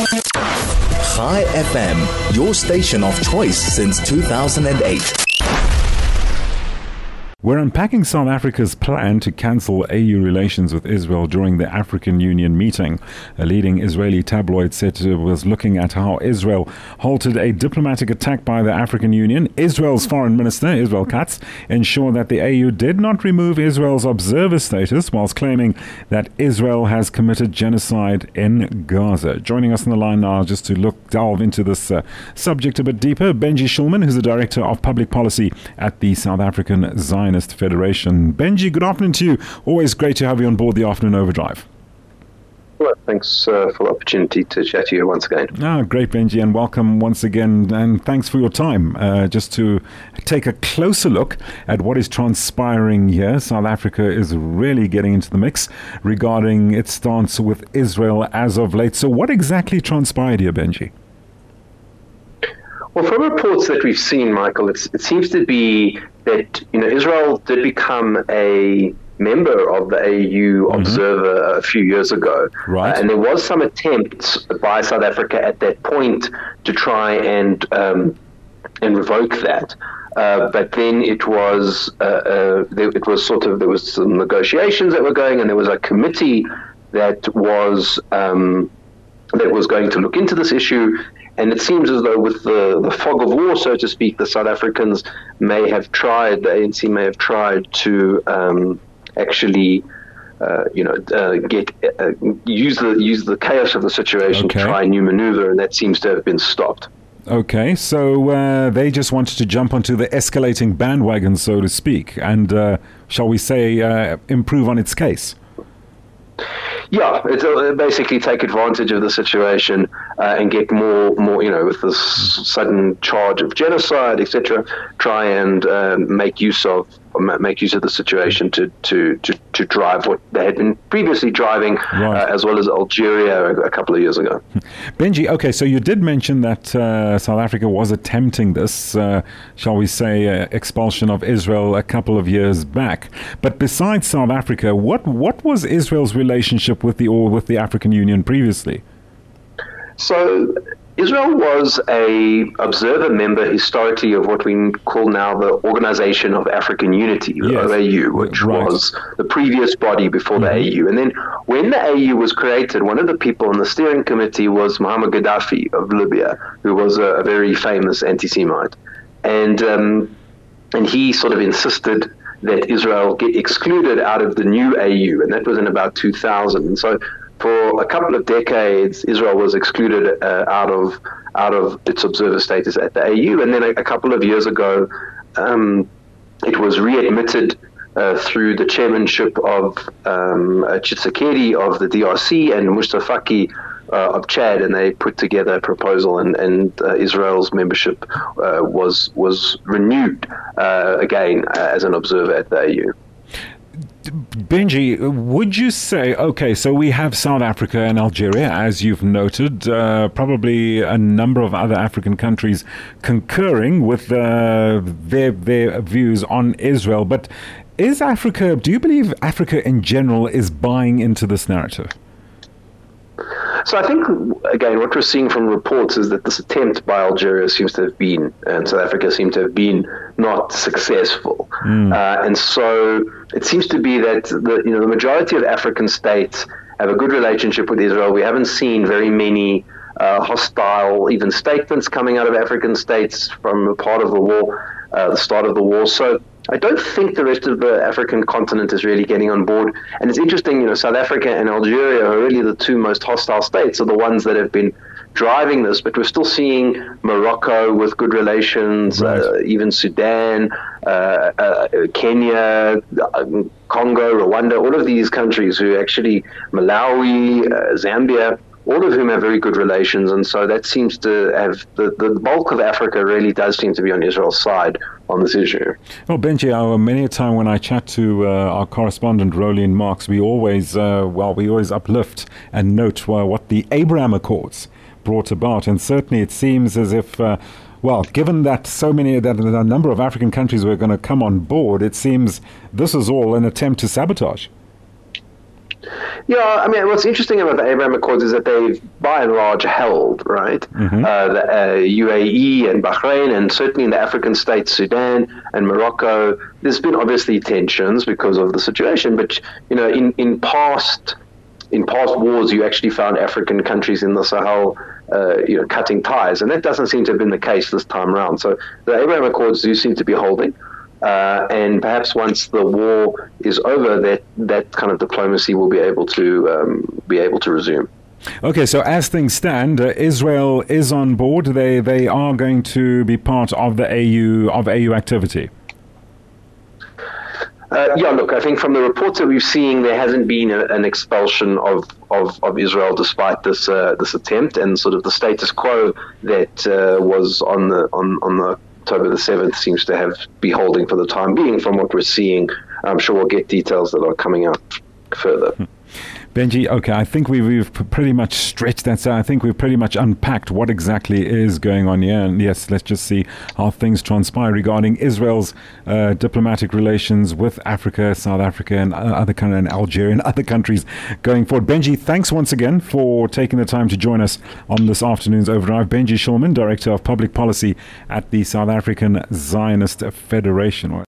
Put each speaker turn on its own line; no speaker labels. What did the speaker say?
Chai FM, your station of choice since 2008.
We're unpacking South Africa's plan to cancel AU relations with Israel during the African Union meeting. A leading Israeli tabloid said it was looking at how Israel halted a diplomatic attack by the African Union. Israel's foreign minister, Israel Katz, ensured that the AU did not remove Israel's observer status whilst claiming that Israel has committed genocide in Gaza. Joining us on the line now just to look delve into this uh, subject a bit deeper, Benji Shulman, who's the director of public policy at the South African Zion Zionist Federation. Benji, good afternoon to you. Always great to have you on board the Afternoon Overdrive.
Well, thanks uh, for the opportunity to chat to you once again.
Ah, great, Benji, and welcome once again. And thanks for your time. Uh, just to take a closer look at what is transpiring here, South Africa is really getting into the mix regarding its stance with Israel as of late. So, what exactly transpired here, Benji?
Well, from reports that we've seen, Michael, it seems to be that you know Israel did become a member of the AU mm-hmm. Observer a few years ago,
right.
Uh, and there was some attempts by South Africa at that point to try and um, and revoke that. Uh, but then it was uh, uh, it was sort of there was some negotiations that were going, and there was a committee that was um, that was going to look into this issue, and it seems as though, with the, the fog of war, so to speak, the South Africans may have tried, the ANC may have tried to um, actually. Uh, you know, uh, get uh, use the use the chaos of the situation okay. to try a new maneuver, and that seems to have been stopped.
Okay, so uh, they just wanted to jump onto the escalating bandwagon, so to speak, and uh, shall we say, uh, improve on its case.
Yeah, it's uh, basically take advantage of the situation uh, and get more, more, you know, with this sudden charge of genocide, etc. Try and uh, make use of make use of the situation to, to, to, to drive what they had been previously driving, right. uh, as well as Algeria a, a, couple of years ago.
Benji, okay, so you did mention that uh, South Africa was attempting this, uh, shall we say, uh, expulsion of Israel a couple of years back. But besides South Africa, what what was Israel's relationship with the or with the African Union previously?
So Israel was a observer member historically of what we call now the Organization of African Unity, the yes. OAU, which right. was the previous body before mm-hmm. the AU. And then when the AU was created, one of the people on the steering committee was Muammar Gaddafi of Libya, who was a, a very famous anti-Semite. And um, and he sort of insisted that Israel get excluded out of the new AU, and that was in about 2000. And so for a couple of decades, Israel was excluded uh, out of out of its observer status at the AU, and then a, a couple of years ago, um, it was readmitted uh, through the chairmanship of um, uh, of the DRC and Mustafa Faki uh, of Chad, and they put together a proposal, and, and uh, Israel's membership uh, was was renewed uh, again as an observer at the AU.
Benji, would you say, okay, so we have South Africa and Algeria, as you've noted, uh, probably a number of other African countries concurring with uh, their, their views on Israel. But is Africa, do you believe Africa in general is buying into this narrative?
So I think again, what we're seeing from reports is that this attempt by Algeria seems to have been, and South Africa seem to have been not successful, mm. uh, and so it seems to be that the you know the majority of African states have a good relationship with Israel. We haven't seen very many. Uh, hostile, even statements coming out of African states from a part of the war, uh, the start of the war. So I don't think the rest of the African continent is really getting on board. And it's interesting, you know, South Africa and Algeria are really the two most hostile states, are the ones that have been driving this. But we're still seeing Morocco with good relations, right. uh, even Sudan, uh, uh, Kenya, Congo, Rwanda, all of these countries who actually, Malawi, uh, Zambia all of whom have very good relations. And so that seems to have the, the bulk of Africa really does seem to be on Israel's side on this issue.
Well, Benji, uh, many a time when I chat to uh, our correspondent, Rolene Marks, we always, uh, well, we always uplift and note uh, what the Abraham Accords brought about. And certainly it seems as if. Uh, well, given that so many, that a number of African countries were going to come on board, it seems this is all an attempt to sabotage.
Yeah, I mean, what's interesting about the Abraham Accords is that they've, by and large, held, right? Mm-hmm. Uh, the uh, UAE and Bahrain, and certainly in the African states, Sudan and Morocco, there's been obviously tensions because of the situation, but, you know, in, in past in past wars, you actually found African countries in the Sahel, uh, you know, cutting ties, and that doesn't seem to have been the case this time around. So the Abraham Accords do seem to be holding. Uh, and perhaps once the war is over, that that kind of diplomacy will be able to um, be able to resume.
Okay, so as things stand, uh, Israel is on board. They they are going to be part of the AU of AU activity.
Uh, yeah, look, I think from the reports that we've seen, there hasn't been a, an expulsion of, of, of, Israel despite this uh, this attempt, and sort of the status quo that uh, was on the on on the October the 7th seems to have be holding for the time being from what we're seeing. I'm sure we'll get details that are coming out further. Hmm.
Benji, okay, I think we've, we've pretty much stretched that. So I think we've pretty much unpacked what exactly is going on here. And yes, let's just see how things transpire regarding Israel's uh, diplomatic relations with Africa, South Africa, and other kind of Algeria and other countries going forward. Benji, thanks once again for taking the time to join us on this afternoon's overdrive. Benji Shulman, Director of Public Policy at the South African Zionist Federation.